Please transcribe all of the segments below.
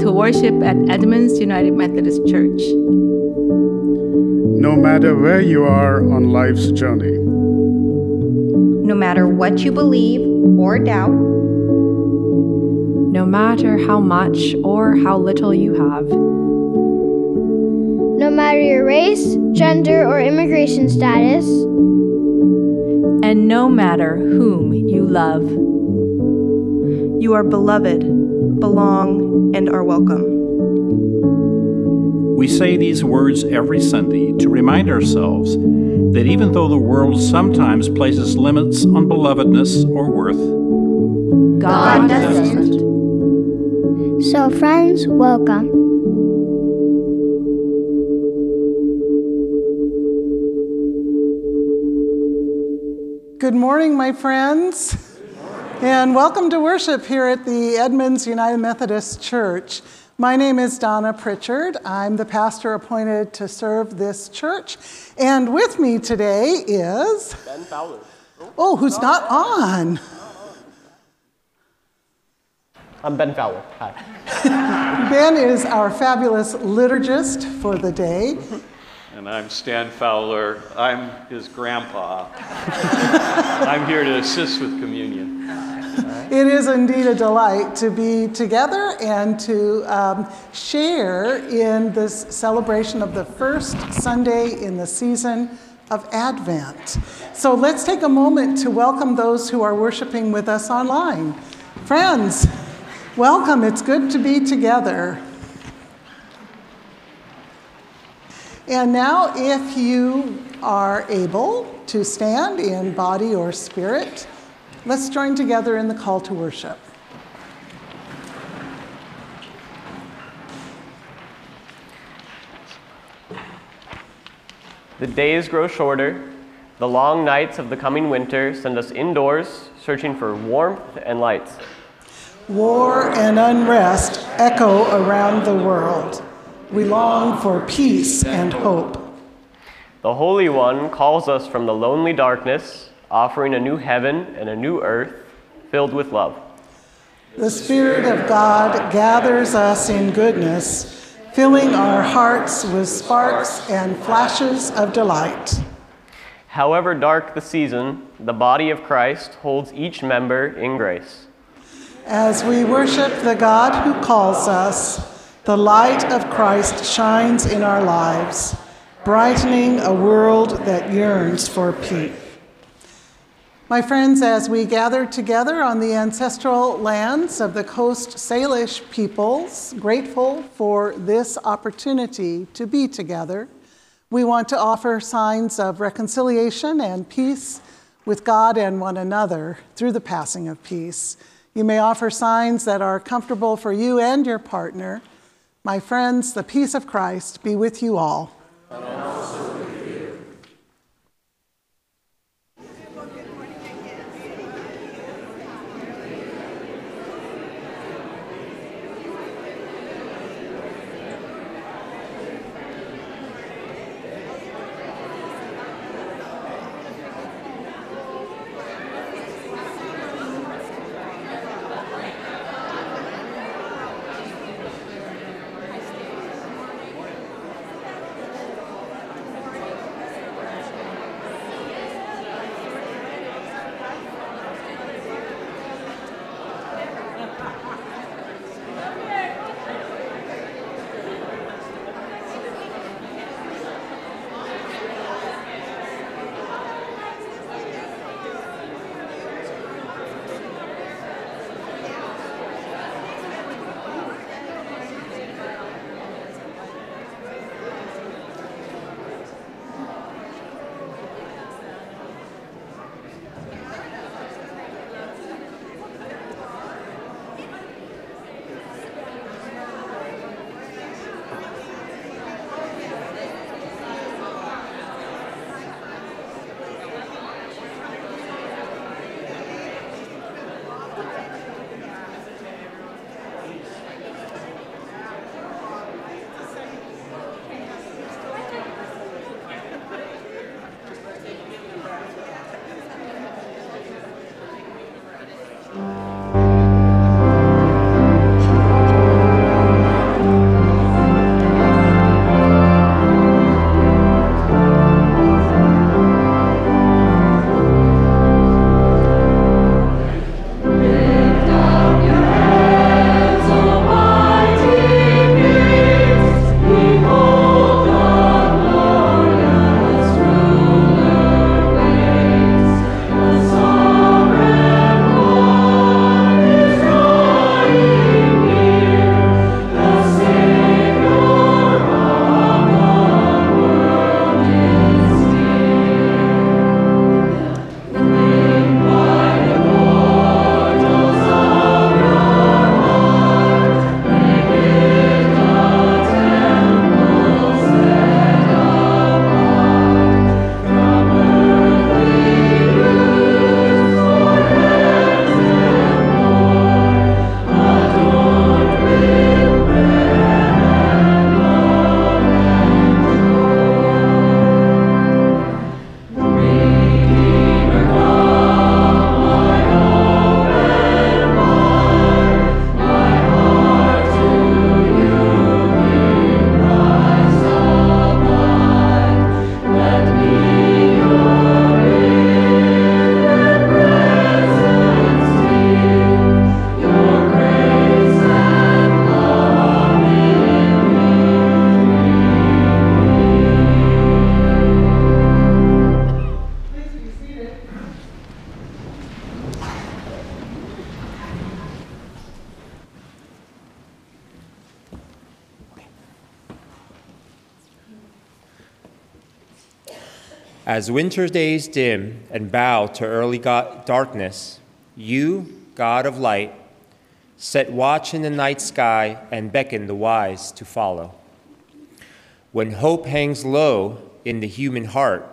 Welcome to worship at Edmonds United Methodist Church. No matter where you are on life's journey, no matter what you believe or doubt, no matter how much or how little you have, no matter your race, gender, or immigration status, and no matter whom you love, you are beloved, belong, and are welcome. We say these words every Sunday to remind ourselves that even though the world sometimes places limits on belovedness or worth, God, God doesn't. So, friends, welcome. Good morning, my friends, and welcome to worship here at the Edmonds United Methodist Church. My name is Donna Pritchard. I'm the pastor appointed to serve this church. And with me today is. Ben Fowler. Oh, who's not on? I'm Ben Fowler. Hi. ben is our fabulous liturgist for the day. And I'm Stan Fowler. I'm his grandpa. I'm here to assist with communion. It is indeed a delight to be together and to um, share in this celebration of the first Sunday in the season of Advent. So let's take a moment to welcome those who are worshiping with us online. Friends, welcome. It's good to be together. And now, if you are able to stand in body or spirit, Let's join together in the call to worship. The days grow shorter. The long nights of the coming winter send us indoors, searching for warmth and lights. War and unrest echo around the world. We long for peace and hope. The Holy One calls us from the lonely darkness offering a new heaven and a new earth filled with love. The Spirit of God gathers us in goodness, filling our hearts with sparks and flashes of delight. However dark the season, the body of Christ holds each member in grace. As we worship the God who calls us, the light of Christ shines in our lives, brightening a world that yearns for peace. My friends, as we gather together on the ancestral lands of the Coast Salish peoples, grateful for this opportunity to be together, we want to offer signs of reconciliation and peace with God and one another through the passing of peace. You may offer signs that are comfortable for you and your partner. My friends, the peace of Christ be with you all. As winter days dim and bow to early go- darkness, you, God of light, set watch in the night sky and beckon the wise to follow. When hope hangs low in the human heart,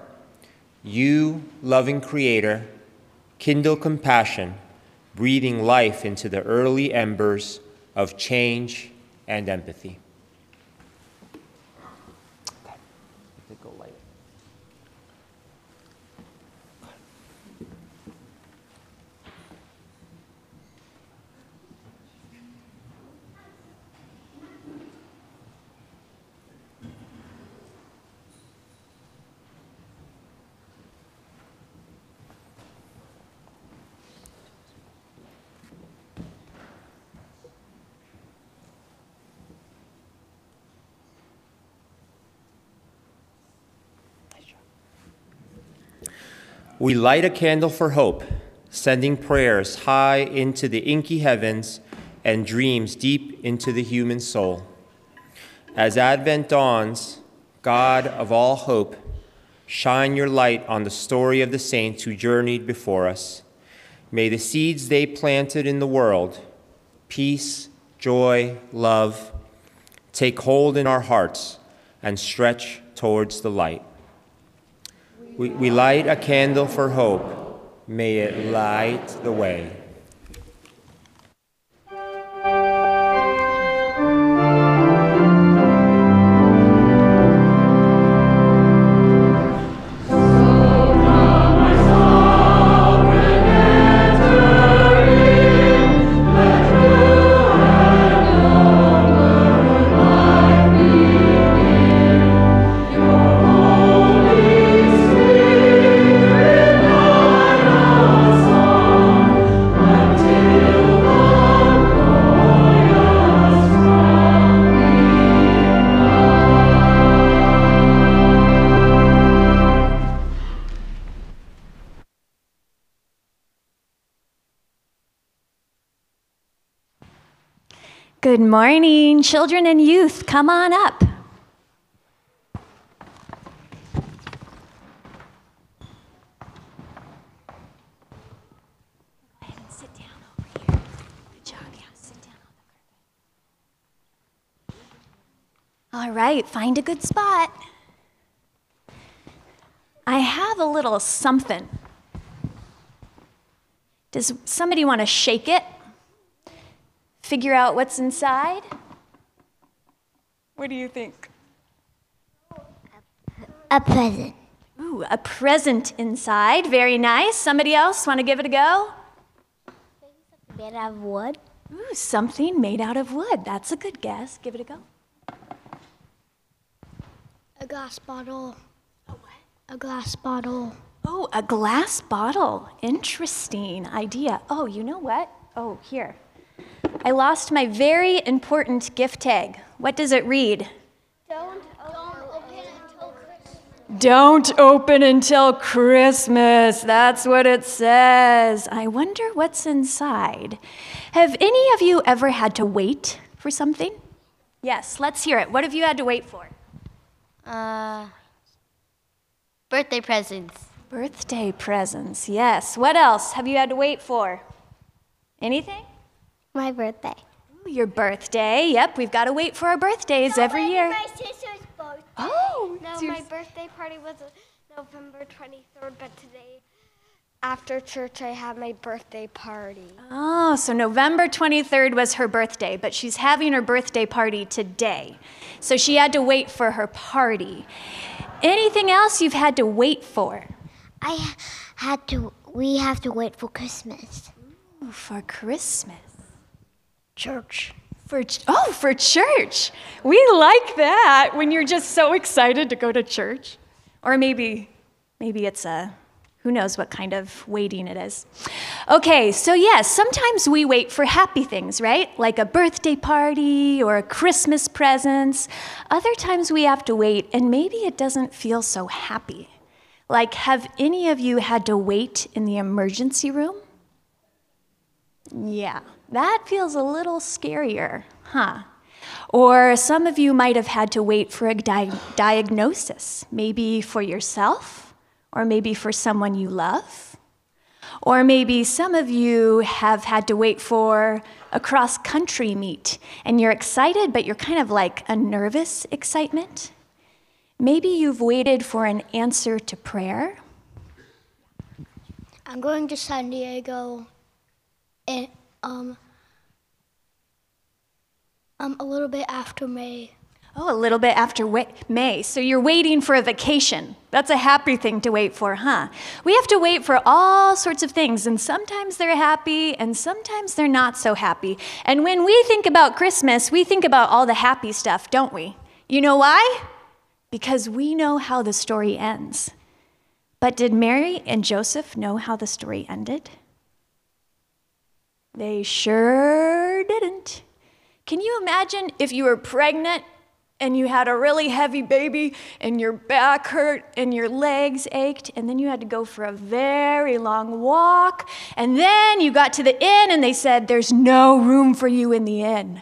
you, loving Creator, kindle compassion, breathing life into the early embers of change and empathy. We light a candle for hope, sending prayers high into the inky heavens and dreams deep into the human soul. As Advent dawns, God of all hope, shine your light on the story of the saints who journeyed before us. May the seeds they planted in the world, peace, joy, love, take hold in our hearts and stretch towards the light. We, we light a candle for hope. May it light the way. Morning, children and youth. Come on up. All right, find a good spot. I have a little something. Does somebody want to shake it? Figure out what's inside? What do you think? A present. Ooh, a present inside. Very nice. Somebody else want to give it a go? Made out of wood. Ooh, something made out of wood. That's a good guess. Give it a go. A glass bottle. A what? A glass bottle. Oh, a glass bottle. Interesting idea. Oh, you know what? Oh, here. I lost my very important gift tag. What does it read? Don't, open until Christmas. Don't open until Christmas. That's what it says. I wonder what's inside. Have any of you ever had to wait for something? Yes, let's hear it. What have you had to wait for? Uh, birthday presents. Birthday presents, yes. What else have you had to wait for? Anything? My birthday. Your birthday. Yep, we've got to wait for our birthdays No, every year. My sister's birthday. Oh, No, my birthday party was November 23rd, but today, after church, I had my birthday party. Oh, so November 23rd was her birthday, but she's having her birthday party today. So she had to wait for her party. Anything else you've had to wait for? I had to, we have to wait for Christmas. Ooh, for Christmas. Church. For ch- oh, for church. We like that when you're just so excited to go to church. Or maybe maybe it's a who knows what kind of waiting it is. Okay, so yes, sometimes we wait for happy things, right? Like a birthday party or a Christmas presents. Other times we have to wait and maybe it doesn't feel so happy. Like have any of you had to wait in the emergency room? Yeah, that feels a little scarier, huh? Or some of you might have had to wait for a di- diagnosis, maybe for yourself, or maybe for someone you love. Or maybe some of you have had to wait for a cross country meet and you're excited, but you're kind of like a nervous excitement. Maybe you've waited for an answer to prayer. I'm going to San Diego um, um, a little bit after May. Oh, a little bit after May. So you're waiting for a vacation. That's a happy thing to wait for, huh? We have to wait for all sorts of things, and sometimes they're happy, and sometimes they're not so happy. And when we think about Christmas, we think about all the happy stuff, don't we? You know why? Because we know how the story ends. But did Mary and Joseph know how the story ended? They sure didn't. Can you imagine if you were pregnant and you had a really heavy baby and your back hurt and your legs ached and then you had to go for a very long walk and then you got to the inn and they said there's no room for you in the inn.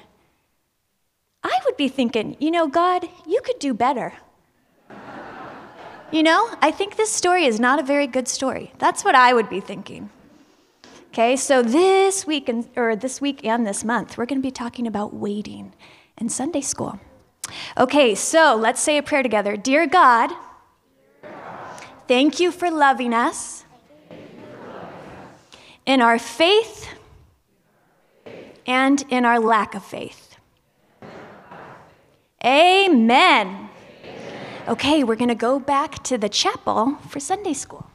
I would be thinking, you know, God, you could do better. You know, I think this story is not a very good story. That's what I would be thinking. Okay, so this week and or this week and this month, we're going to be talking about waiting in Sunday school. Okay, so let's say a prayer together. Dear God, thank you for loving us in our faith and in our lack of faith. Amen. Okay, we're going to go back to the chapel for Sunday school.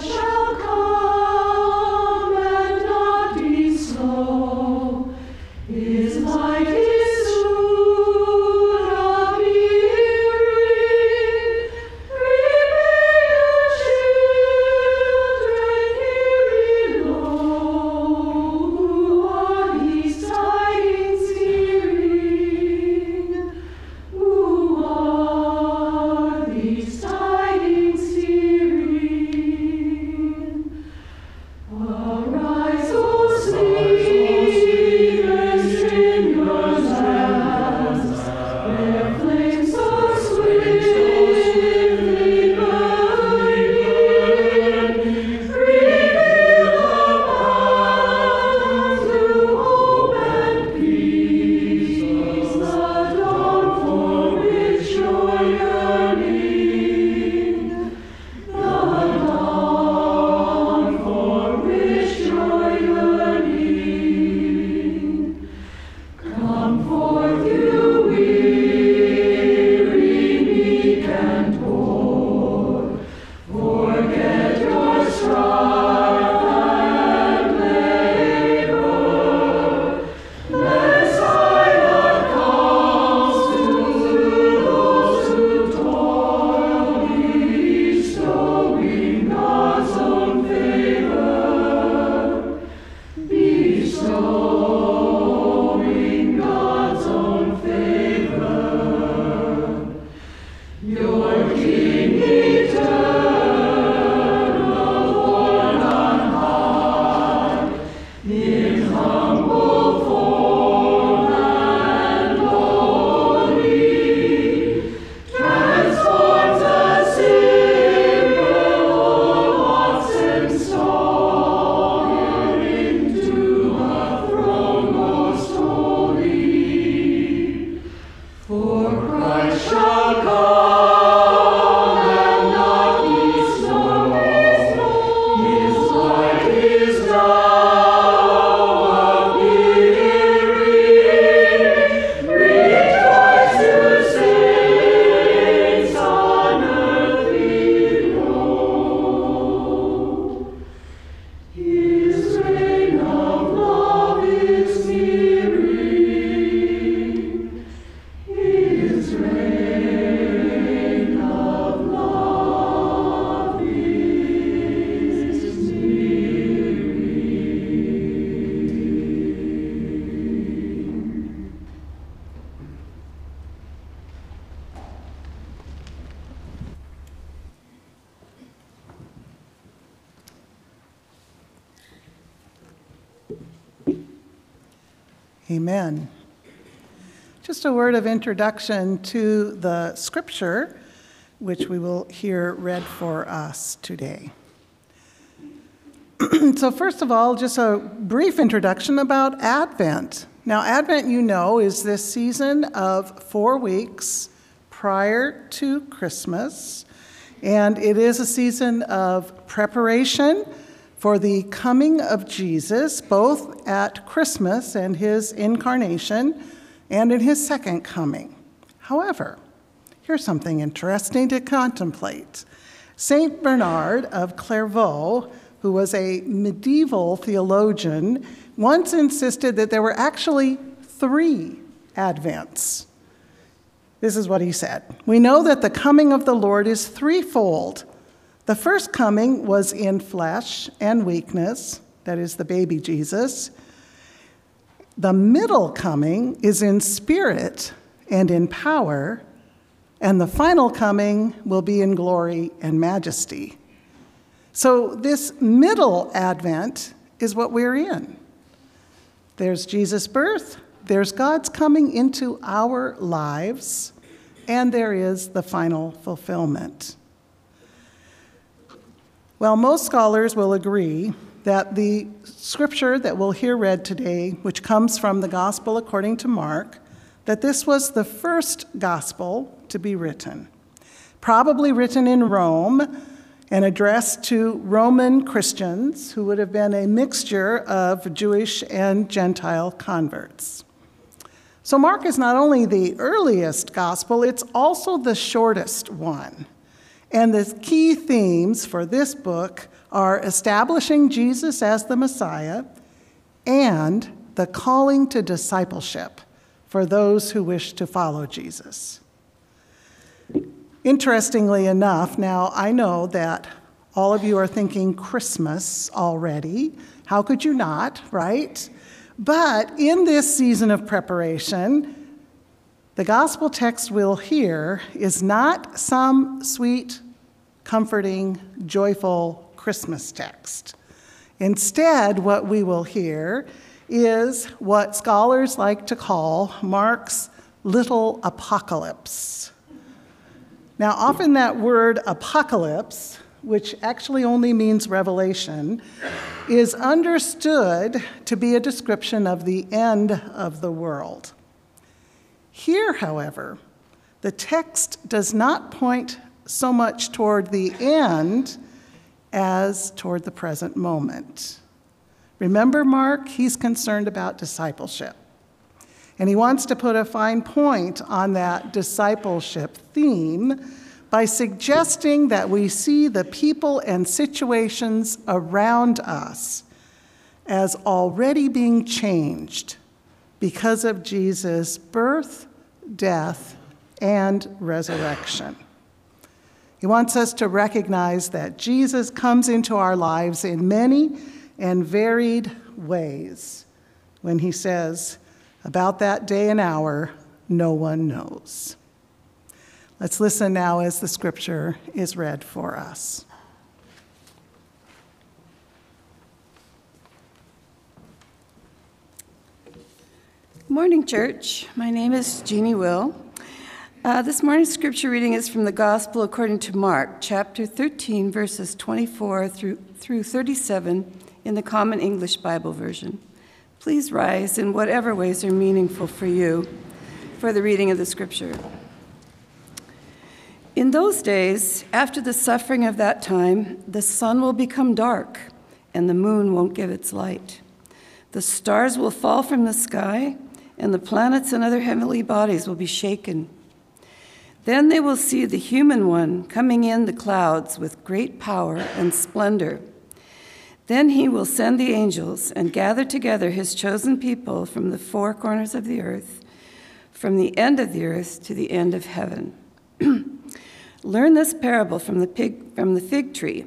Show. Word of introduction to the scripture, which we will hear read for us today. so, first of all, just a brief introduction about Advent. Now, Advent, you know, is this season of four weeks prior to Christmas, and it is a season of preparation for the coming of Jesus, both at Christmas and his incarnation, and in his second coming. However, here's something interesting to contemplate. St. Bernard of Clairvaux, who was a medieval theologian, once insisted that there were actually three Advents. This is what he said We know that the coming of the Lord is threefold the first coming was in flesh and weakness, that is, the baby Jesus. The middle coming is in spirit and in power, and the final coming will be in glory and majesty. So, this middle advent is what we're in. There's Jesus' birth, there's God's coming into our lives, and there is the final fulfillment. Well, most scholars will agree that the scripture that we'll hear read today, which comes from the Gospel according to Mark, that this was the first gospel to be written, probably written in Rome and addressed to Roman Christians who would have been a mixture of Jewish and Gentile converts. So, Mark is not only the earliest gospel, it's also the shortest one. And the key themes for this book are establishing Jesus as the Messiah and the calling to discipleship for those who wish to follow Jesus. Interestingly enough, now I know that all of you are thinking Christmas already. How could you not, right? But in this season of preparation, the gospel text we'll hear is not some sweet, comforting, joyful Christmas text. Instead, what we will hear is what scholars like to call Mark's little apocalypse. Now, often that word apocalypse, which actually only means revelation, is understood to be a description of the end of the world. Here, however, the text does not point so much toward the end as toward the present moment. Remember, Mark, he's concerned about discipleship. And he wants to put a fine point on that discipleship theme by suggesting that we see the people and situations around us as already being changed because of Jesus' birth, death, and resurrection. He wants us to recognize that Jesus comes into our lives in many and varied ways when he says, About that day and hour, no one knows. Let's listen now as the scripture is read for us. Morning, church. My name is Jeannie Will. Uh, this morning's scripture reading is from the Gospel according to Mark, chapter 13, verses 24 through, through 37 in the Common English Bible version. Please rise in whatever ways are meaningful for you for the reading of the scripture. In those days, after the suffering of that time, the sun will become dark and the moon won't give its light. The stars will fall from the sky and the planets and other heavenly bodies will be shaken. Then they will see the human one coming in the clouds with great power and splendor. Then he will send the angels and gather together his chosen people from the four corners of the earth, from the end of the earth to the end of heaven. Learn this parable from the, pig, from the fig tree.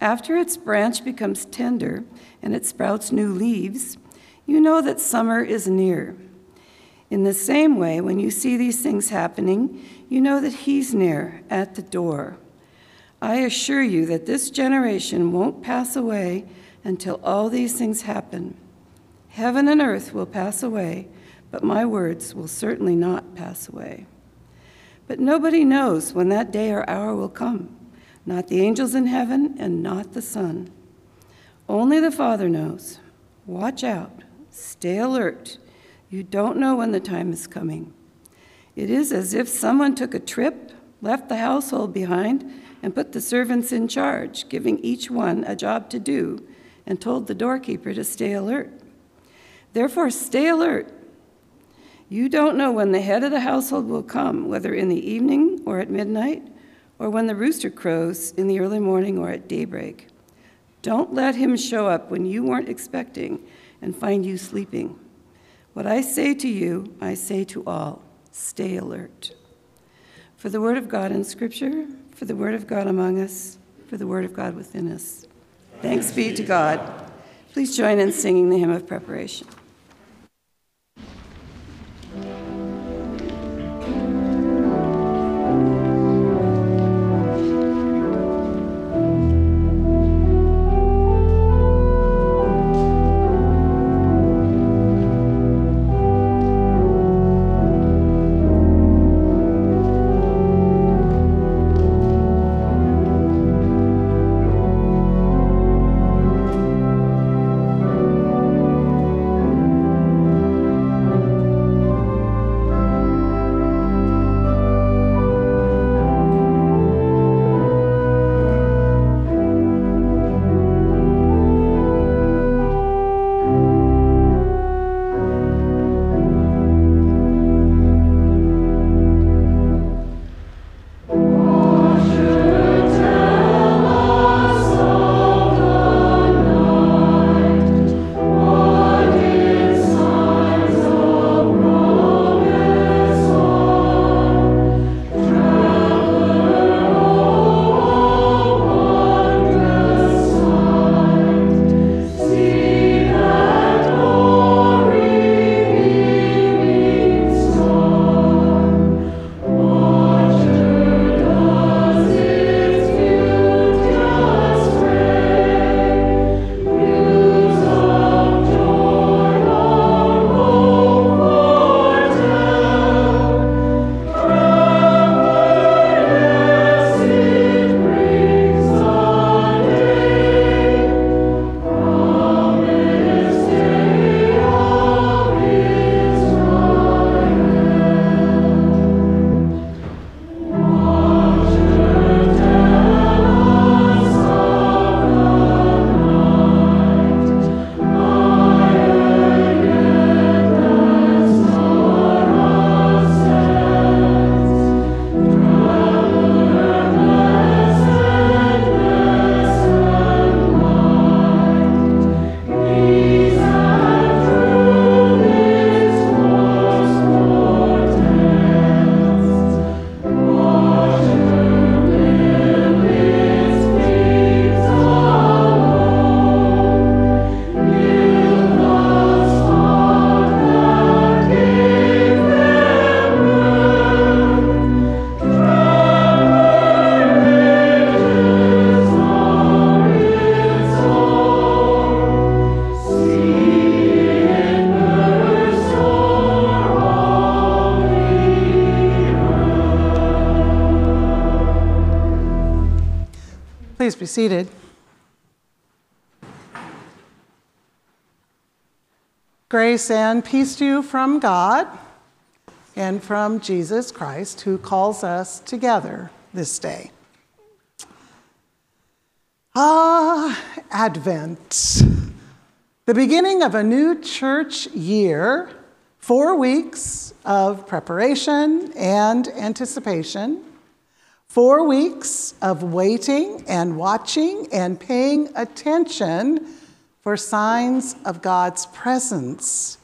After its branch becomes tender and it sprouts new leaves, you know that summer is near. In the same way, when you see these things happening, you know that He's near at the door. I assure you that this generation won't pass away until all these things happen. Heaven and earth will pass away, but my words will certainly not pass away. But nobody knows when that day or hour will come, not the angels in heaven and not the Son. Only the Father knows. Watch out, stay alert. You don't know when the time is coming. It is as if someone took a trip, left the household behind, and put the servants in charge, giving each one a job to do, and told the doorkeeper to stay alert. Therefore, stay alert. You don't know when the head of the household will come, whether in the evening or at midnight, or when the rooster crows in the early morning or at daybreak. Don't let him show up when you weren't expecting and find you sleeping. What I say to you, I say to all stay alert. For the word of God in Scripture, for the word of God among us, for the word of God within us. Thanks be to God. Please join in singing the hymn of preparation. Seated. Grace and peace to you from God and from Jesus Christ, who calls us together this day. Ah, Advent, the beginning of a new church year, four weeks of preparation and anticipation, four weeks of waiting and watching and paying attention for signs of God's presence,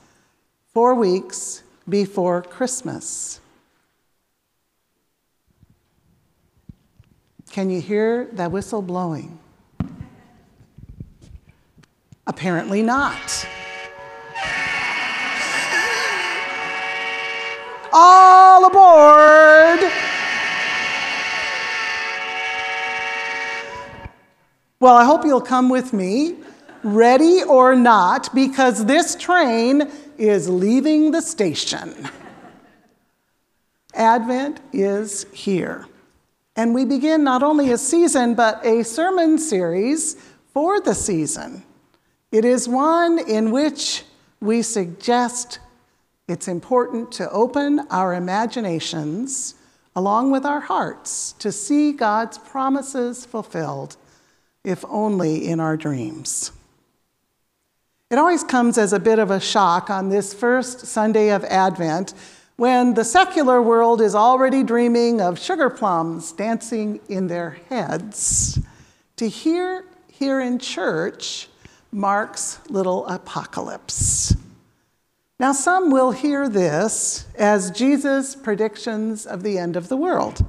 four weeks before Christmas. Can you hear that whistle blowing? Apparently not. All aboard! Well, I hope you'll come with me ready or not, because this train is leaving the station. Advent is here. And we begin not only a season, but a sermon series for the season. It is one in which we suggest it's important to open our imaginations along with our hearts to see God's promises fulfilled, if only in our dreams. It always comes as a bit of a shock on this first Sunday of Advent when the secular world is already dreaming of sugar plums dancing in their heads, to hear here in church Mark's little apocalypse. Now, some will hear this as Jesus' predictions of the end of the world.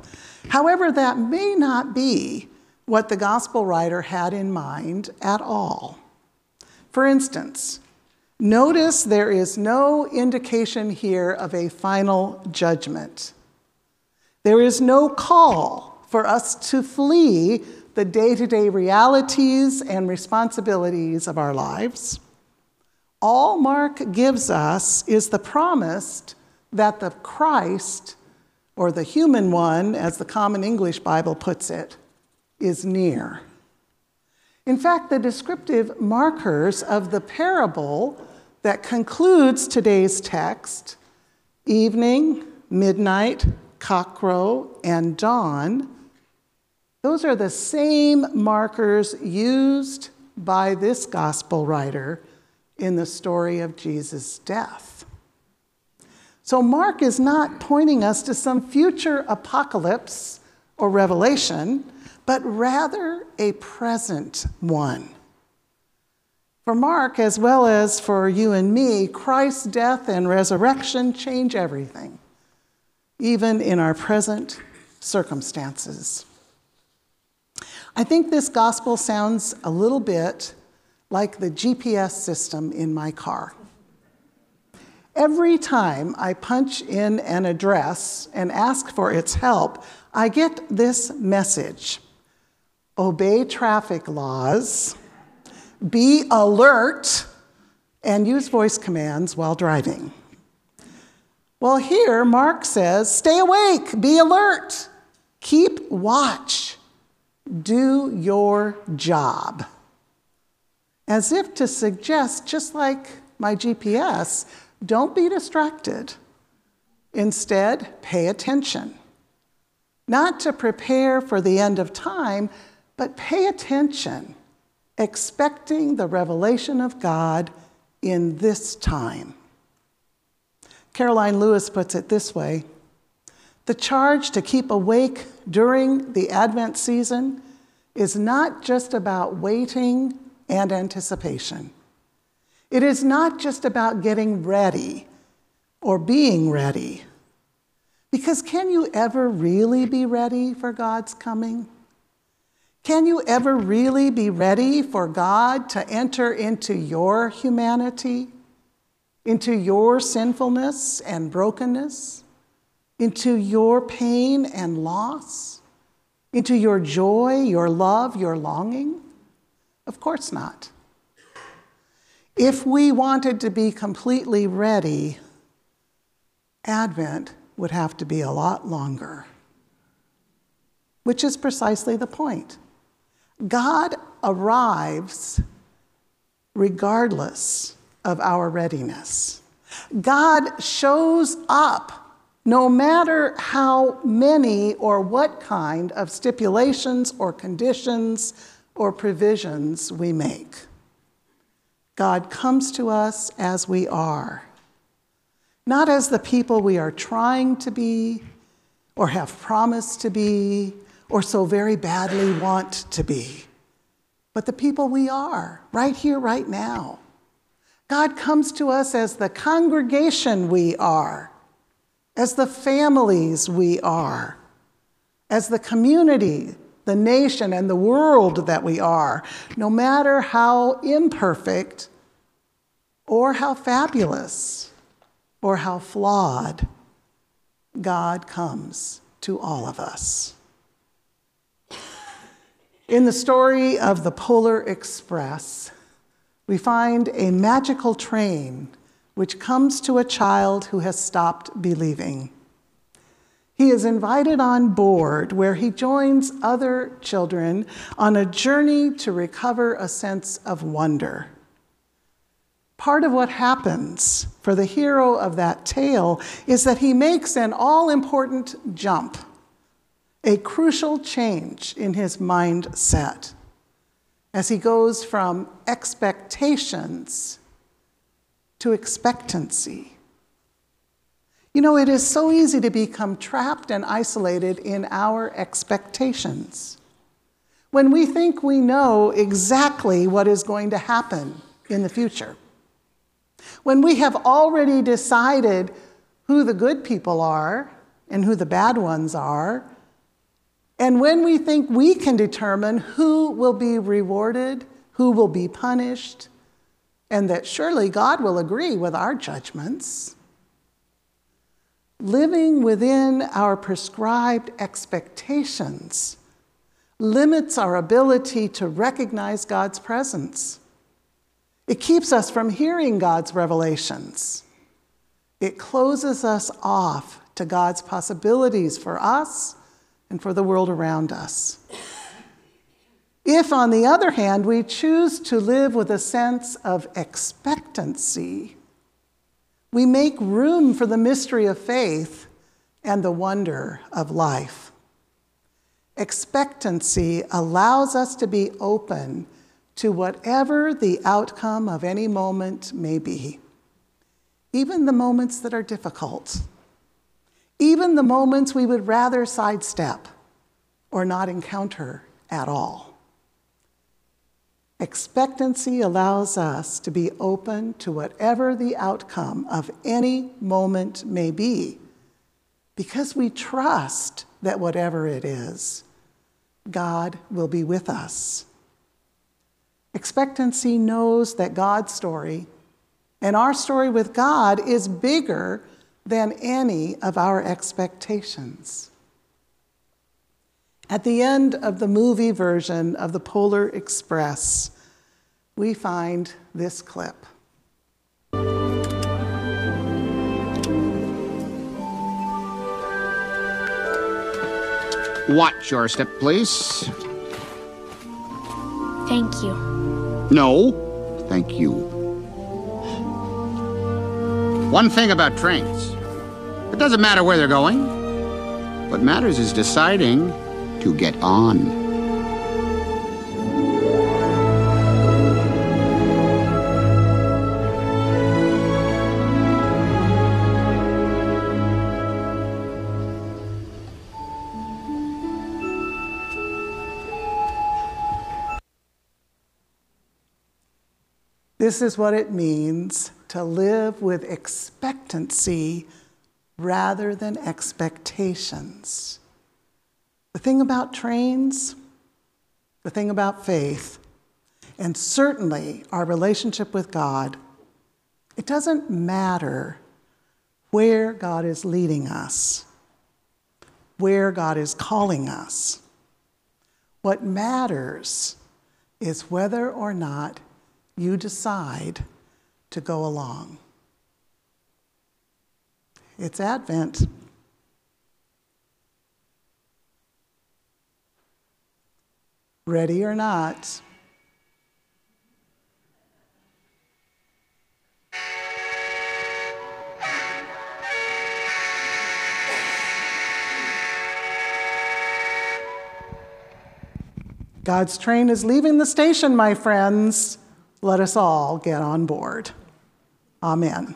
However, that may not be what the gospel writer had in mind at all. For instance, Notice there is no indication here of a final judgment. There is no call for us to flee the day to day realities and responsibilities of our lives. All Mark gives us is the promise that the Christ, or the human one, as the Common English Bible puts it, is near. In fact, the descriptive markers of the parable that concludes today's text evening, midnight, cockcrow, and dawn. Those are the same markers used by this gospel writer in the story of Jesus' death. So, Mark is not pointing us to some future apocalypse or revelation, but rather a present one. For Mark, as well as for you and me, Christ's death and resurrection change everything, even in our present circumstances. I think this gospel sounds a little bit like the GPS system in my car. Every time I punch in an address and ask for its help, I get this message Obey traffic laws be alert, and use voice commands while driving. Well, here Mark says, stay awake, be alert, keep watch, do your job. As if to suggest, just like my GPS, don't be distracted. Instead, pay attention. Not to prepare for the end of time, but pay attention expecting the revelation of God in this time. Karoline Lewis puts it this way The charge to keep awake during the Advent season is not just about waiting and anticipation. It is not just about getting ready or being ready. Because can you ever really be ready for God's coming? Can you ever really be ready for God to enter into your humanity, into your sinfulness and brokenness, into your pain and loss, into your joy, your love, your longing? Of course not. If we wanted to be completely ready, Advent would have to be a lot longer, which is precisely the point. God arrives regardless of our readiness. God shows up no matter how many or what kind of stipulations or conditions or provisions we make. God comes to us as we are, not as the people we are trying to be or have promised to be or so very badly want to be, but the people we are, right here, right now. God comes to us as the congregation we are, as the families we are, as the community, the nation, and the world that we are, no matter how imperfect or how fabulous or how flawed, God comes to all of us. In the story of the Polar Express, we find a magical train which comes to a child who has stopped believing. He is invited on board where he joins other children on a journey to recover a sense of wonder. Part of what happens for the hero of that tale is that he makes an all important jump, a crucial change in his mindset as he goes from expectations to expectancy. You know, it is so easy to become trapped and isolated in our expectations. When we think we know exactly what is going to happen in the future, when we have already decided who the good people are and who the bad ones are, and when we think we can determine who will be rewarded, who will be punished, and that surely God will agree with our judgments, living within our prescribed expectations limits our ability to recognize God's presence. It keeps us from hearing God's revelations. It closes us off to God's possibilities for us and for the world around us. If, on the other hand, we choose to live with a sense of expectancy, we make room for the mystery of faith and the wonder of life. Expectancy allows us to be open to whatever the outcome of any moment may be, even the moments that are difficult, even the moments we would rather sidestep or not encounter at all. Expectancy allows us to be open to whatever the outcome of any moment may be, because we trust that whatever it is, God will be with us. Expectancy knows that God's story and our story with God is bigger than any of our expectations. At the end of the movie version of the Polar Express, we find this clip. Watch your step, please. Thank you. No, thank you. One thing about trains it doesn't matter where they're going. What matters is deciding to get on. This is what it means to live with expectancy rather than expectations. The thing about trains, the thing about faith, and certainly our relationship with God, it doesn't matter where God is leading us, where God is calling us. What matters is whether or not you decide to go along. It's Advent. Ready or not, God's train is leaving the station, my friends. Let us all get on board. Amen.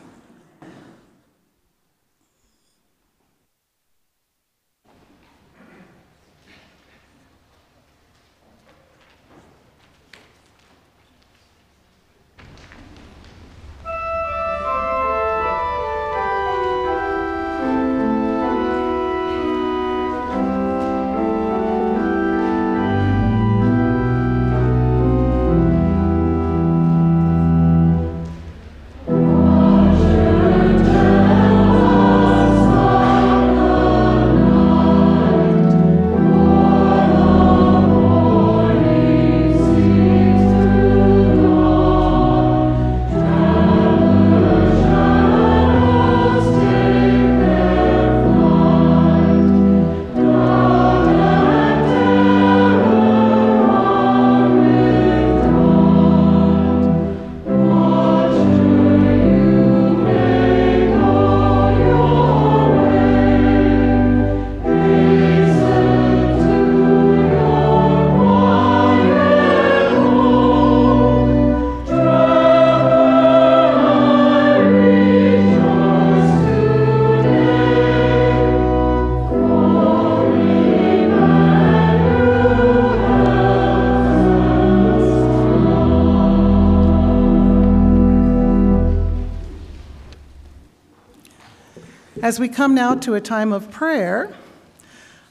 As we come now to a time of prayer,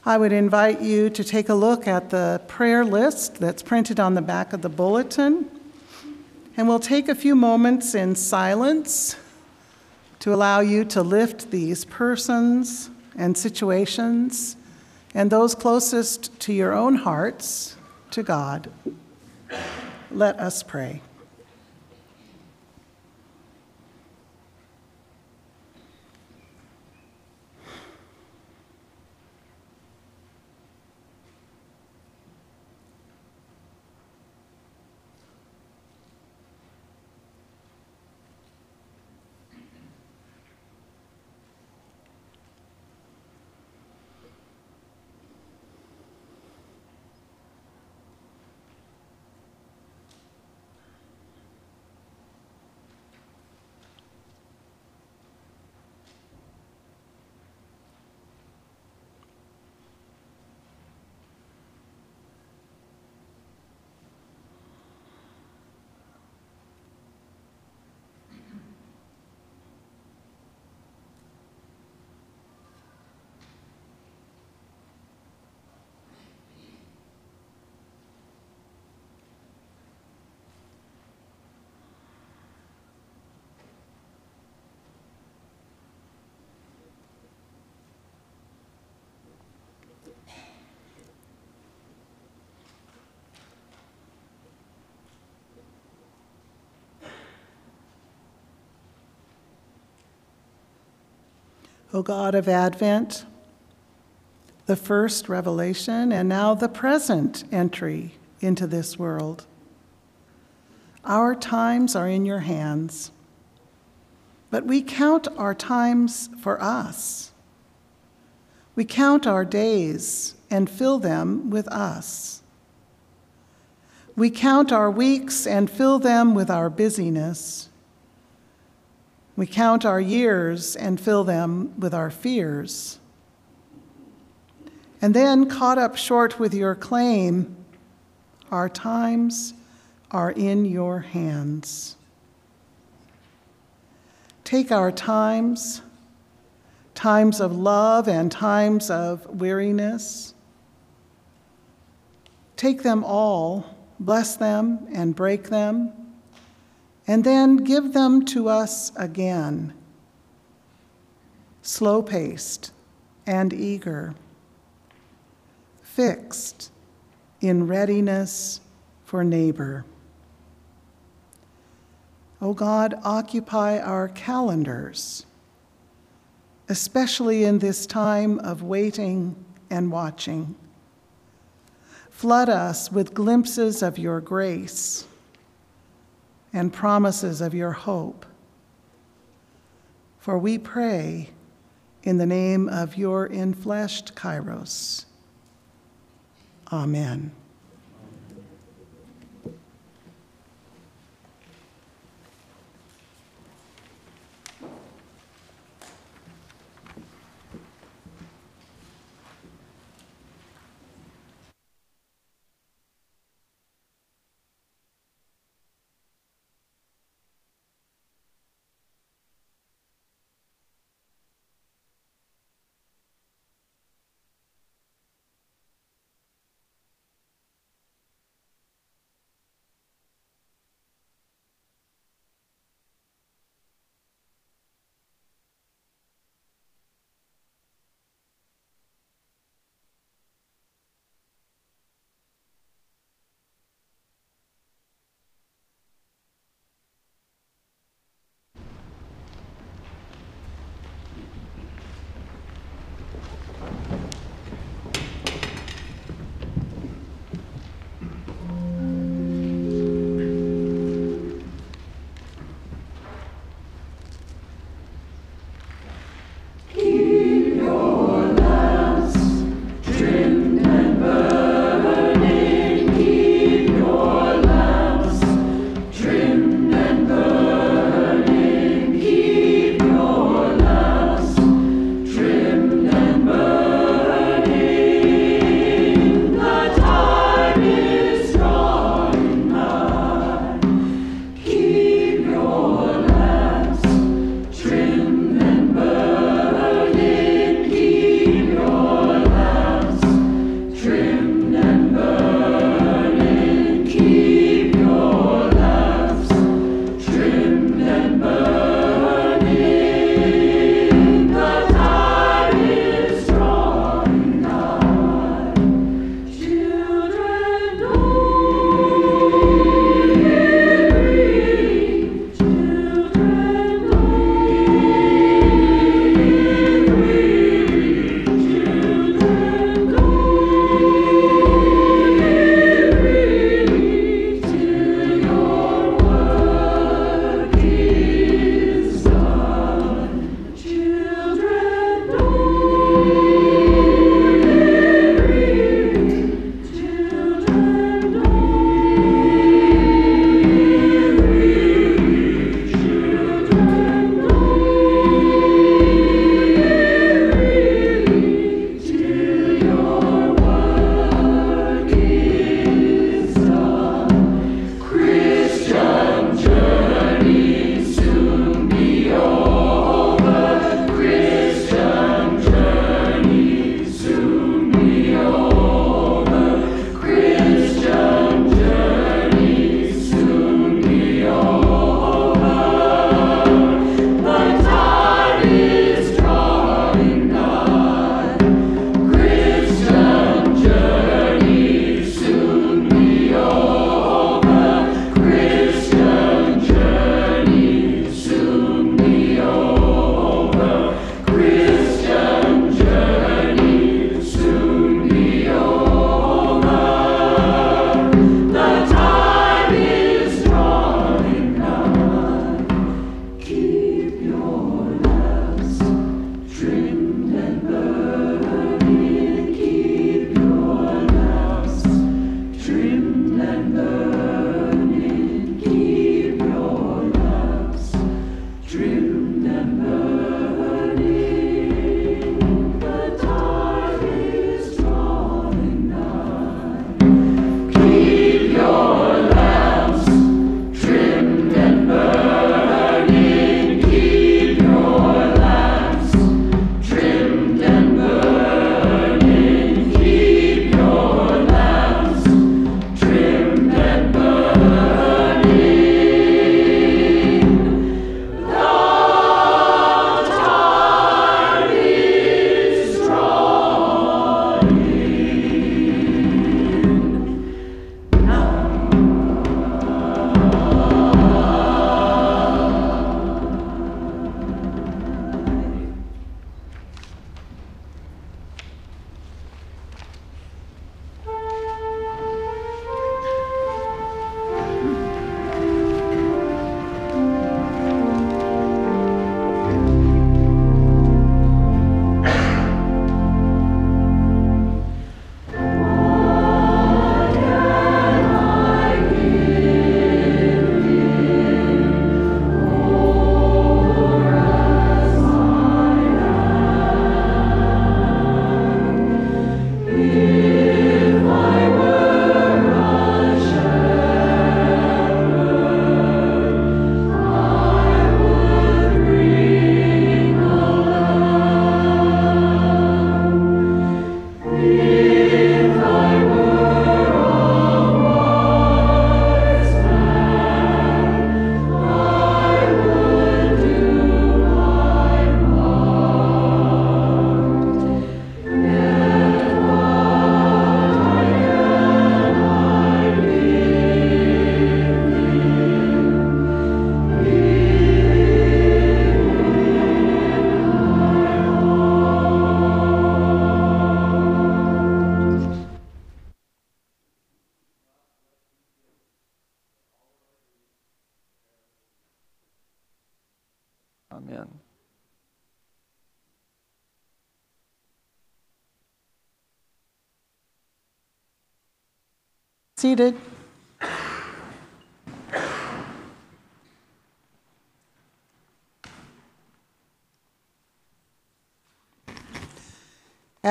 I would invite you to take a look at the prayer list that's printed on the back of the bulletin. And we'll take a few moments in silence to allow you to lift these persons and situations and those closest to your own hearts to God. Let us pray. O God of Advent, the first revelation and now the present entry into this world. Our times are in your hands, but we count our times for us. We count our days and fill them with us. We count our weeks and fill them with our busyness. We count our years and fill them with our fears. And then, caught up short with your claim, our times are in your hands. Take our times, times of love and times of weariness. Take them all, bless them and break them and then give them to us again, slow paced and eager, fixed in readiness for neighbor. O God, occupy our calendars, especially in this time of waiting and watching. Flood us with glimpses of your grace and promises of your hope. For we pray in the name of your infleshed Kairos. Amen.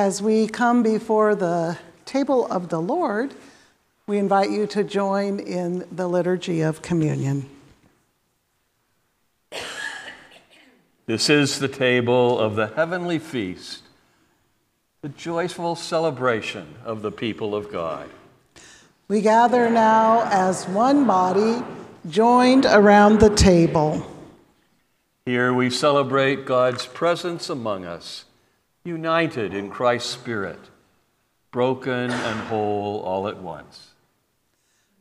As we come before the table of the Lord, we invite you to join in the liturgy of communion. This is the table of the heavenly feast, the joyful celebration of the people of God. We gather now as one body, joined around the table. Here we celebrate God's presence among us, united in Christ's Spirit, broken and whole all at once.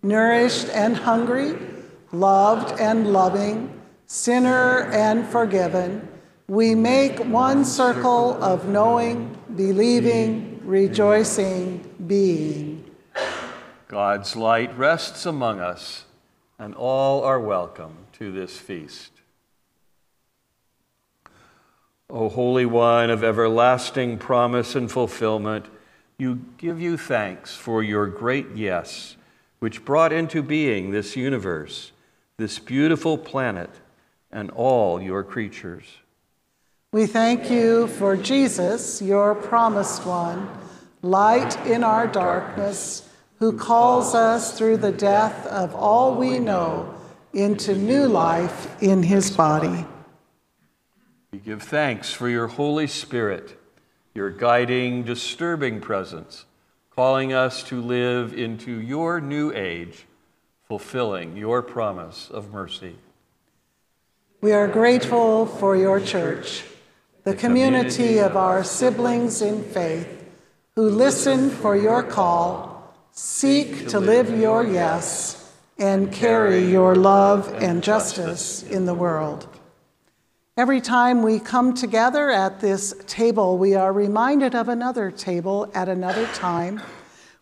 Nourished and hungry, loved and loving, sinner and forgiven, we make one circle of knowing, believing, rejoicing, being. God's light rests among us, and all are welcome to this feast. O Holy One of everlasting promise and fulfillment, you give you thanks for your great yes, which brought into being this universe, this beautiful planet, and all your creatures. We thank you for Jesus, your promised one, light in our darkness, who calls us through the death of all we know into new life in his body. Give thanks for your Holy Spirit, your guiding, disturbing presence, calling us to live into your new age, fulfilling your promise of mercy. We are grateful for your church, the community of our siblings in faith who listen for your call, seek to live your yes, and carry your love and justice in the world. Every time we come together at this table, we are reminded of another table at another time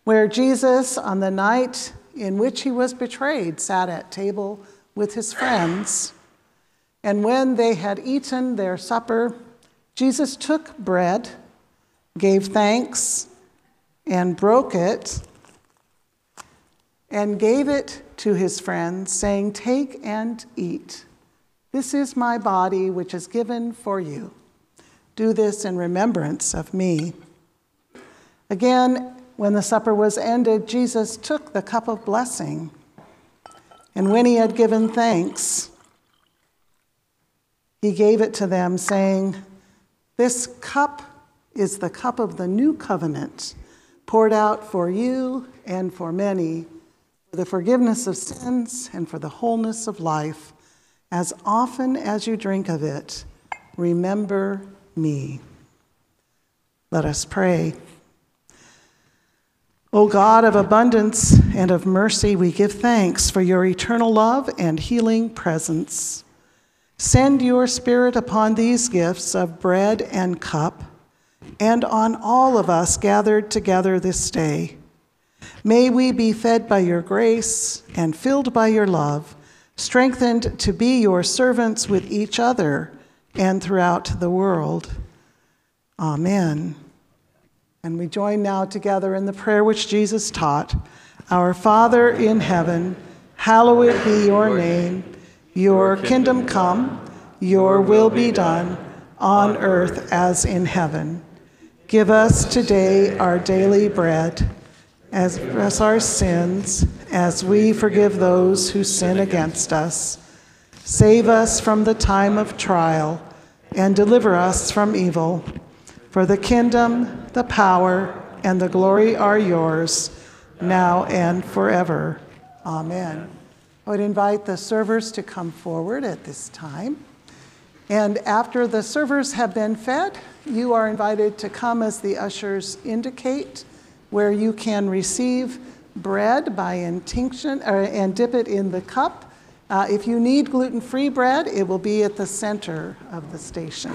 where Jesus, on the night in which he was betrayed, sat at table with his friends. And when they had eaten their supper, Jesus took bread, gave thanks, and broke it, and gave it to his friends, saying, Take and eat. This is my body, which is given for you. Do this in remembrance of me. Again, when the supper was ended, Jesus took the cup of blessing. And when he had given thanks, he gave it to them, saying, This cup is the cup of the new covenant, poured out for you and for many, for the forgiveness of sins and for the wholeness of life As often as you drink of it, remember me. Let us pray. O God of abundance and of mercy, we give thanks for your eternal love and healing presence. Send your Spirit upon these gifts of bread and cup, and on all of us gathered together this day. May we be fed by your grace and filled by your love, strengthened to be your servants with each other and throughout the world. Amen. And we join now together in the prayer which Jesus taught Our Father in heaven, hallowed be your name. Your kingdom come, your will be done, on earth as in heaven. Give us today our daily bread, as us our sins, as we forgive those who sin against us. Save us from the time of trial, and deliver us from evil. For the kingdom, the power, and the glory are yours, now and forever. Amen. I would invite the servers to come forward at this time. And after the servers have been fed, you are invited to come as the ushers indicate, where you can receive bread by intinction or, and dip it in the cup. Uh, if you need gluten free bread, it will be at the center of the station.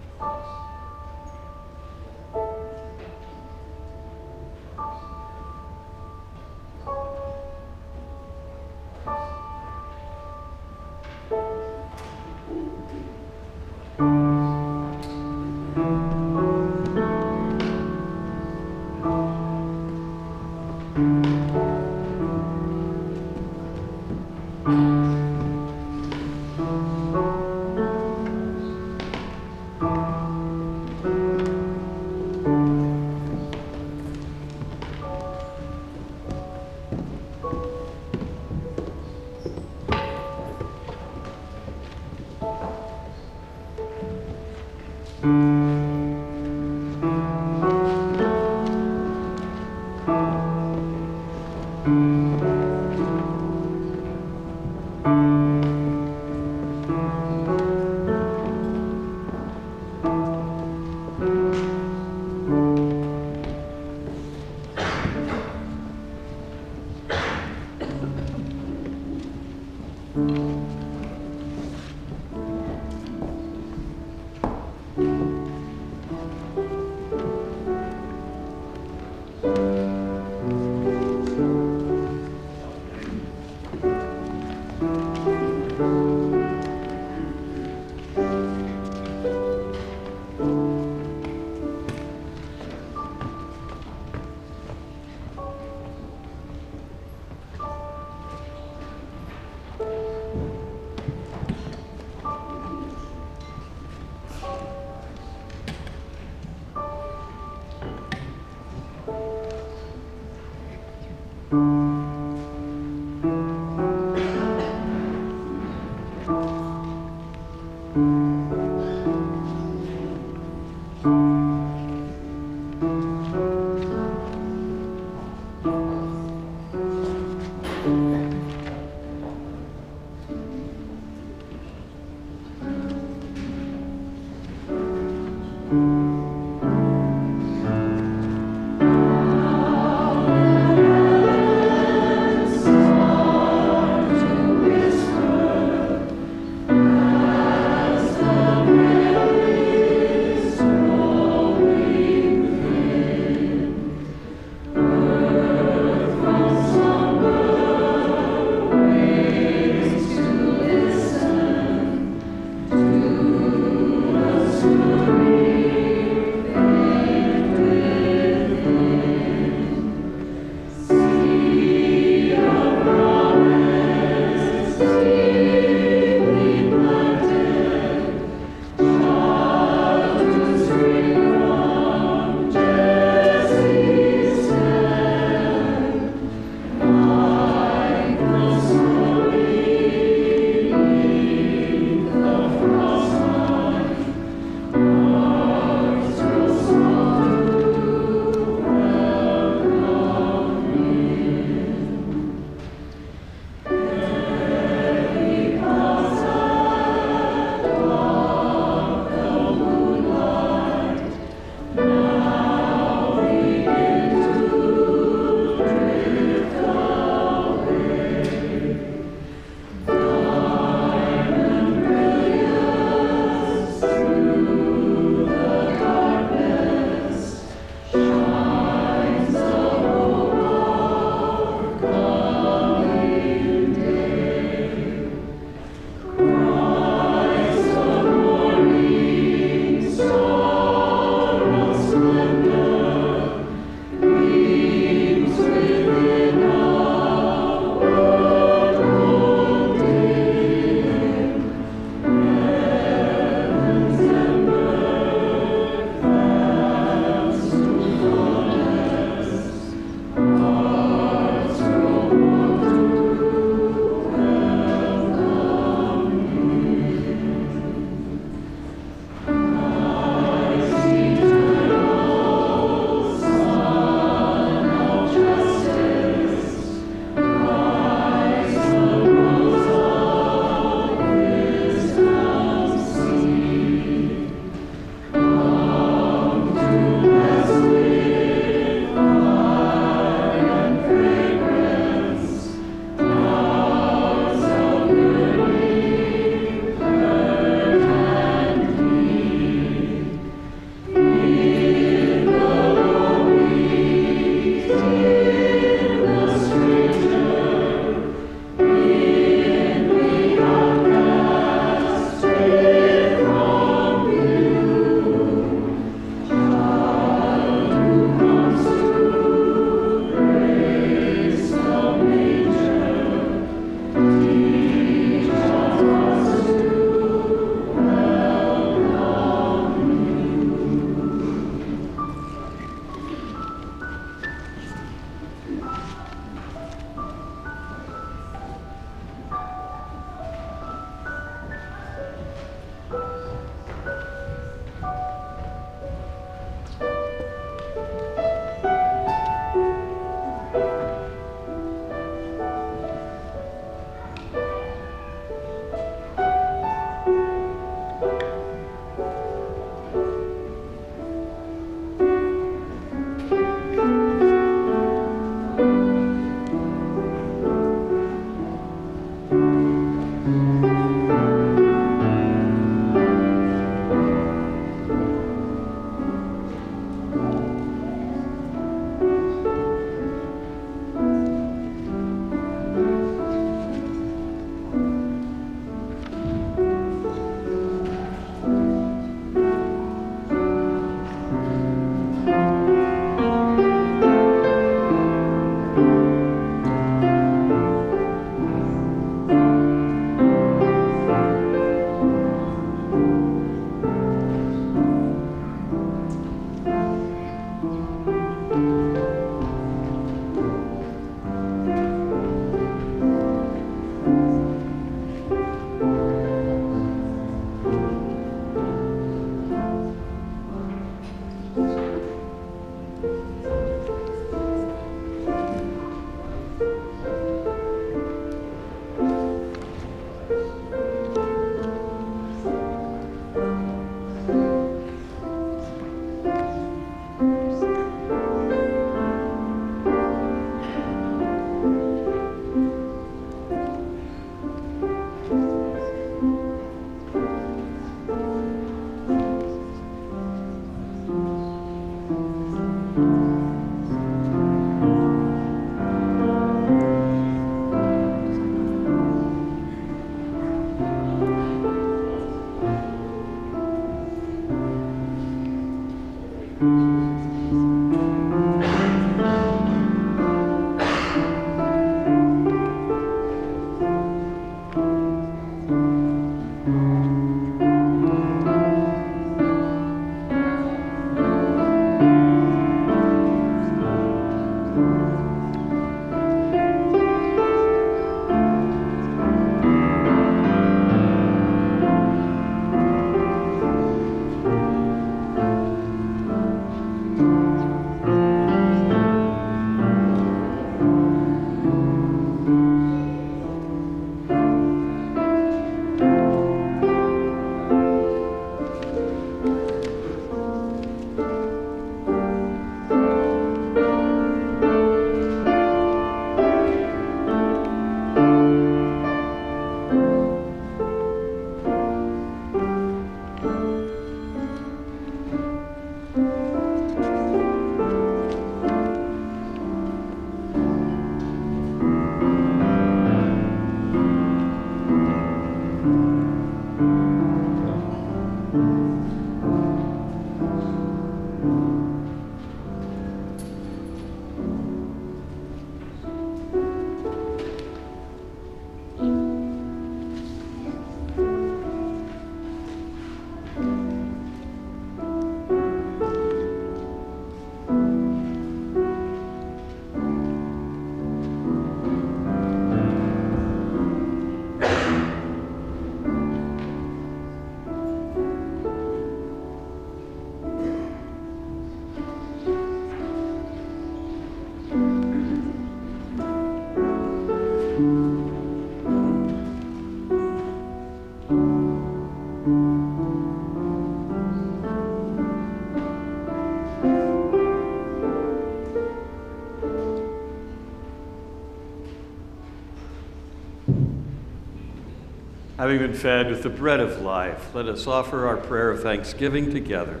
Having been fed with the bread of life, let us offer our prayer of thanksgiving together.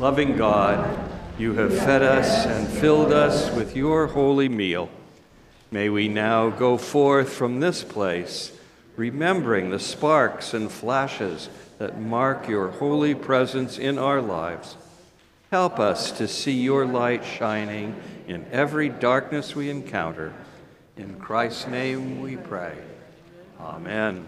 Loving God, you have fed us and filled us with your holy meal. May we now go forth from this place, remembering the sparks and flashes that mark your holy presence in our lives. Help us to see your light shining in every darkness we encounter. In Christ's name we pray. Amen.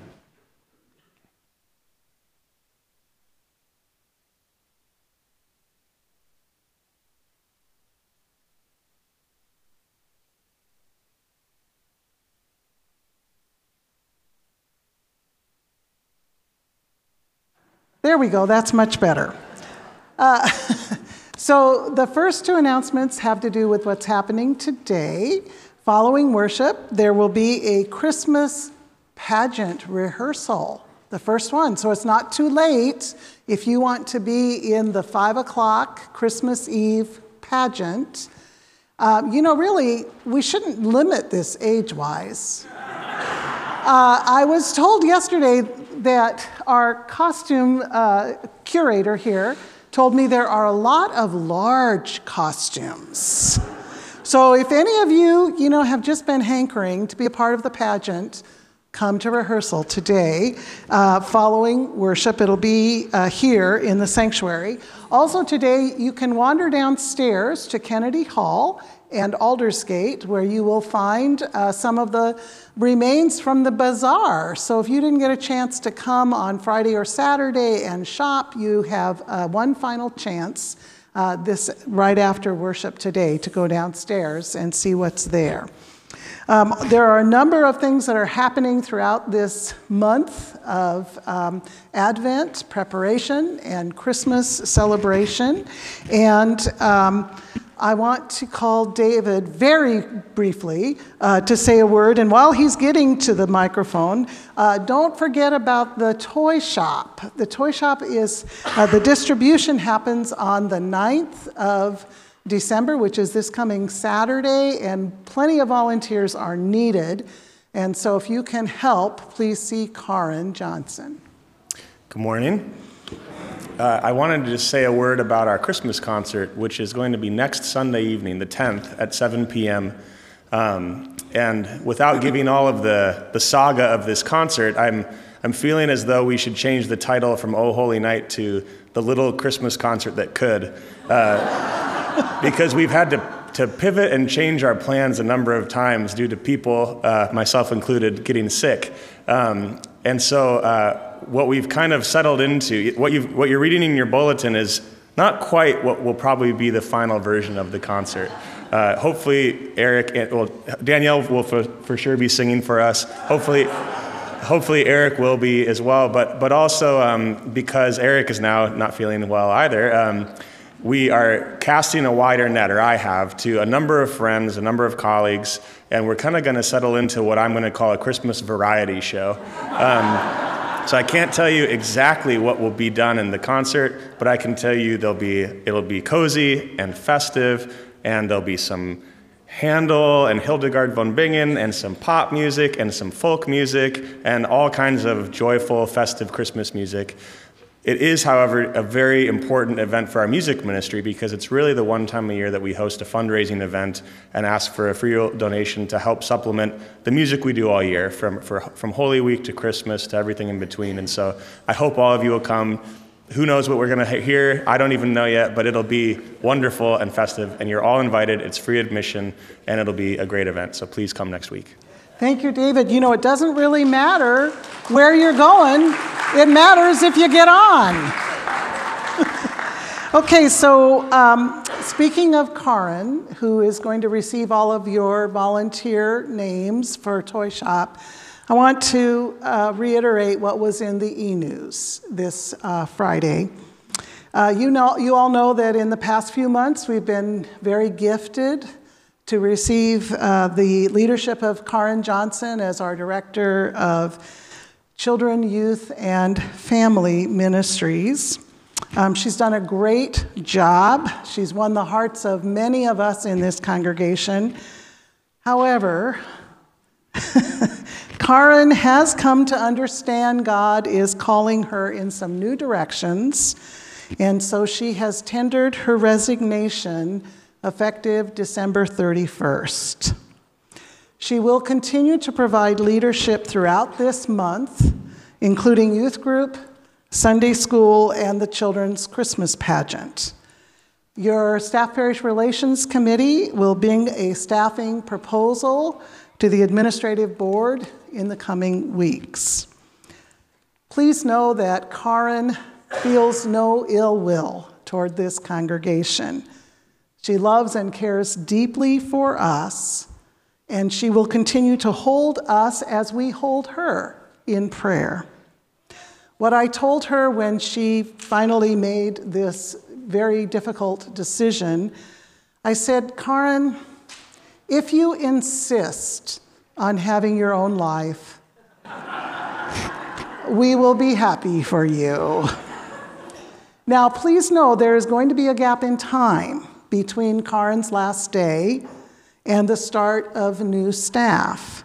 There we go, that's much better. Uh, so, the first two announcements have to do with what's happening today. Following worship, there will be a Christmas pageant rehearsal, the first one. So, it's not too late if you want to be in the five o'clock Christmas Eve pageant. Um, you know, really, we shouldn't limit this age wise. Uh, I was told yesterday that our costume uh, curator here told me there are a lot of large costumes. So if any of you, you know, have just been hankering to be a part of the pageant, come to rehearsal today. Uh, following worship, it'll be uh, here in the sanctuary. Also, today, you can wander downstairs to Kennedy Hall and Aldersgate, where you will find uh, some of the remains from the bazaar. So, if you didn't get a chance to come on Friday or Saturday and shop, you have uh, one final chance uh, this right after worship today to go downstairs and see what's there. Um, there are a number of things that are happening throughout this month of um, Advent preparation and Christmas celebration. And um, I want to call David very briefly uh, to say a word. And while he's getting to the microphone, uh, don't forget about the toy shop. The toy shop is, uh, the distribution happens on the 9th of December, which is this coming Saturday, and plenty of volunteers are needed. And so if you can help, please see Karin Johnson. Good morning. Uh, I wanted to just say a word about our Christmas concert, which is going to be next Sunday evening, the 10th, at 7 p.m. Um, and without giving all of the, the saga of this concert, I'm, I'm feeling as though we should change the title from Oh Holy Night to The Little Christmas Concert That Could. Uh, because we've had to, to pivot and change our plans a number of times due to people, uh, myself included, getting sick. Um, and so, uh, what we've kind of settled into, what, you what you're reading in your bulletin is not quite what will probably be the final version of the concert. Uh, hopefully, Eric, and, well, Danielle will for, for sure be singing for us. Hopefully, hopefully Eric will be as well. But but also um, because Eric is now not feeling well either. Um, we are casting a wider net, or I have, to a number of friends, a number of colleagues, and we're kind of going to settle into what I'm going to call a Christmas variety show. Um, so I can't tell you exactly what will be done in the concert, but I can tell you there'll be it'll be cozy and festive, and there'll be some Handel and Hildegard von Bingen, and some pop music and some folk music, and all kinds of joyful, festive Christmas music. It is, however, a very important event for our music ministry because it's really the one time a year that we host a fundraising event and ask for a free donation to help supplement the music we do all year, from, for, from Holy Week to Christmas to everything in between. And so I hope all of you will come. Who knows what we're going to hear? I don't even know yet, but it'll be wonderful and festive, and you're all invited. It's free admission, and it'll be a great event. So please come next week. Thank you, David. You know, it doesn't really matter where you're going, it matters if you get on. okay, so um, speaking of Karin, who is going to receive all of your volunteer names for Toy Shop, I want to uh, reiterate what was in the e news this uh, Friday. Uh, you, know, you all know that in the past few months we've been very gifted to receive uh, the leadership of Karen Johnson as our Director of Children, Youth, and Family Ministries. Um, she's done a great job. She's won the hearts of many of us in this congregation. However, Karen has come to understand God is calling her in some new directions, and so she has tendered her resignation effective December 31st. She will continue to provide leadership throughout this month, including youth group, Sunday school, and the children's Christmas pageant. Your Staff Parish Relations Committee will bring a staffing proposal to the Administrative Board in the coming weeks. Please know that Karen feels no ill will toward this congregation. She loves and cares deeply for us, and she will continue to hold us as we hold her in prayer. What I told her when she finally made this very difficult decision, I said, Karen, if you insist on having your own life, we will be happy for you. Now, please know there is going to be a gap in time between Karen's last day and the start of new staff.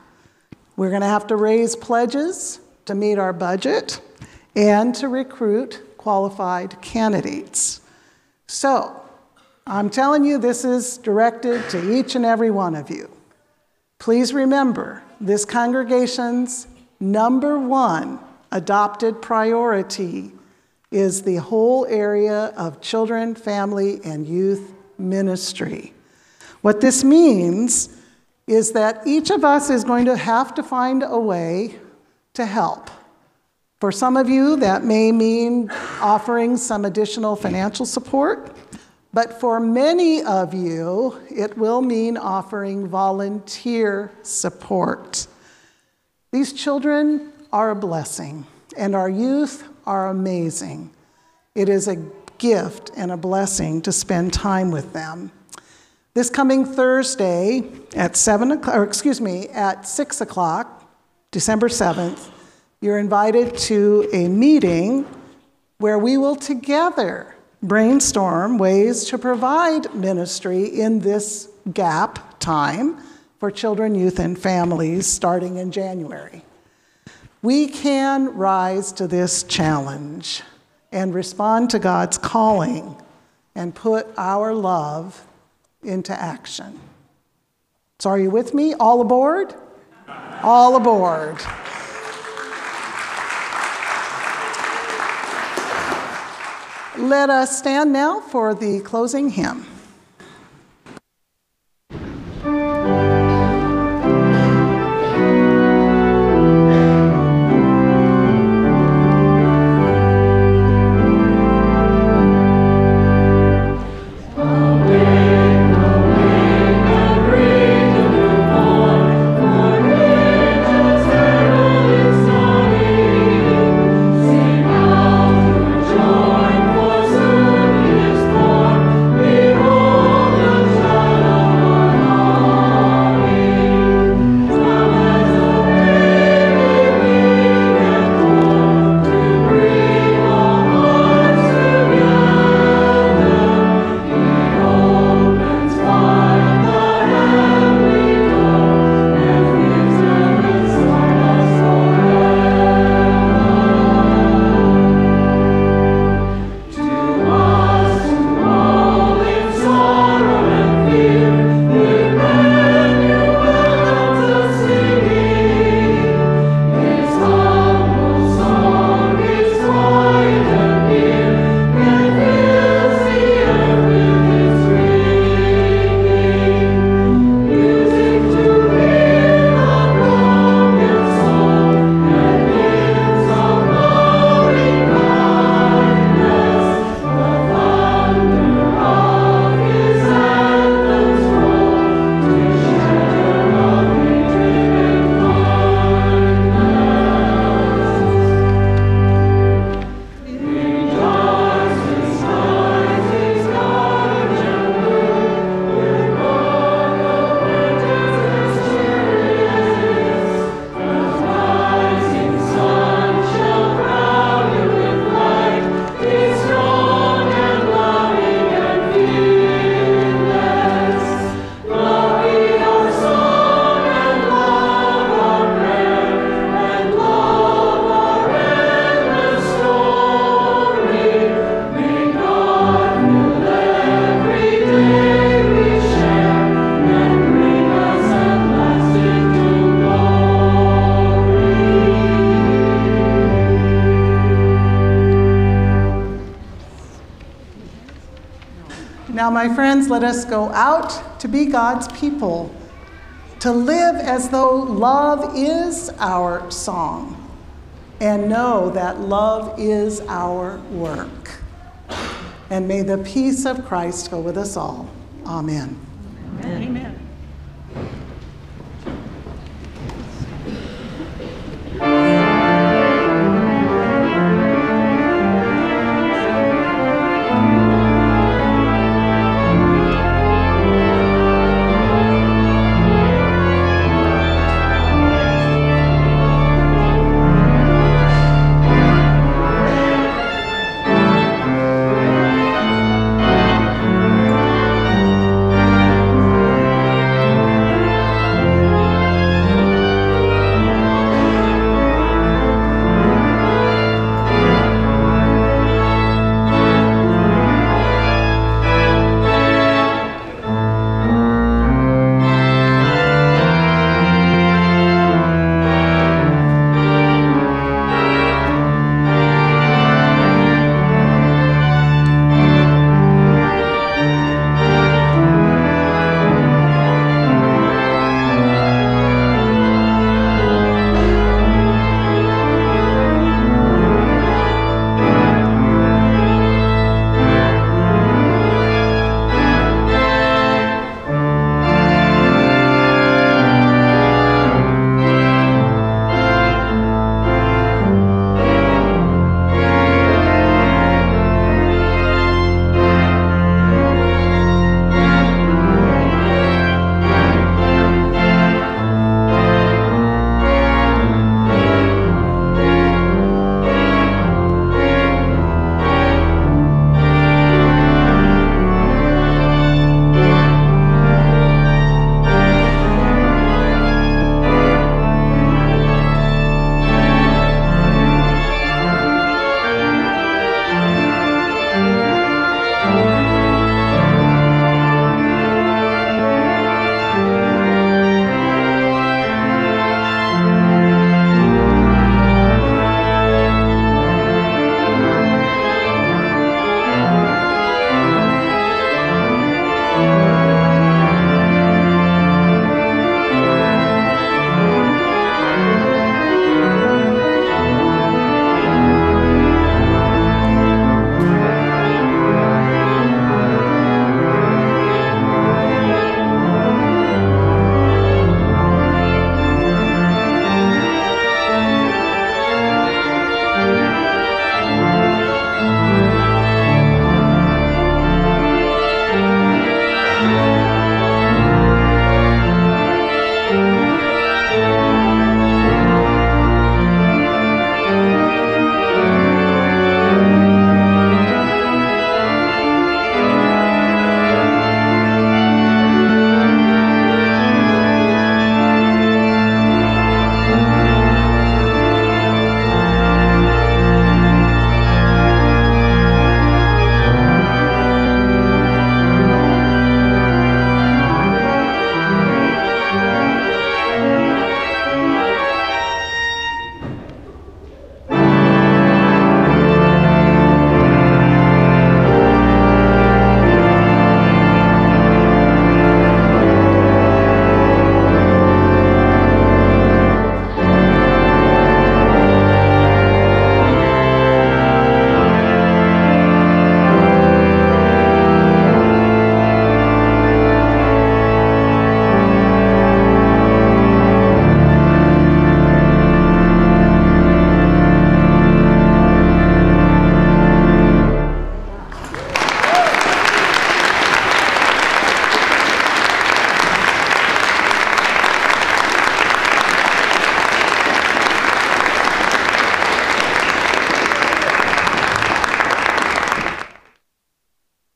We're going to have to raise pledges to meet our budget and to recruit qualified candidates. So, I'm telling you, this is directed to each and every one of you. Please remember this congregation's number one adopted priority is the whole area of children, family, and youth ministry. What this means is that each of us is going to have to find a way to help. For some of you, that may mean offering some additional financial support, but for many of you, it will mean offering volunteer support. These children are a blessing, and our youth are amazing. It is a gift and a blessing to spend time with them. This coming Thursday at 7 o'clock, or excuse me, at 6 o'clock, December 7th, you're invited to a meeting where we will together brainstorm ways to provide ministry in this gap time for children, youth, and families starting in January. We can rise to this challenge and respond to God's calling and put our love into action. So, are you with me? All aboard? All aboard. Let us stand now for the closing hymn. Let us go out to be God's people, to live as though love is our song, and know that love is our work. And may the peace of Christ go with us all. Amen.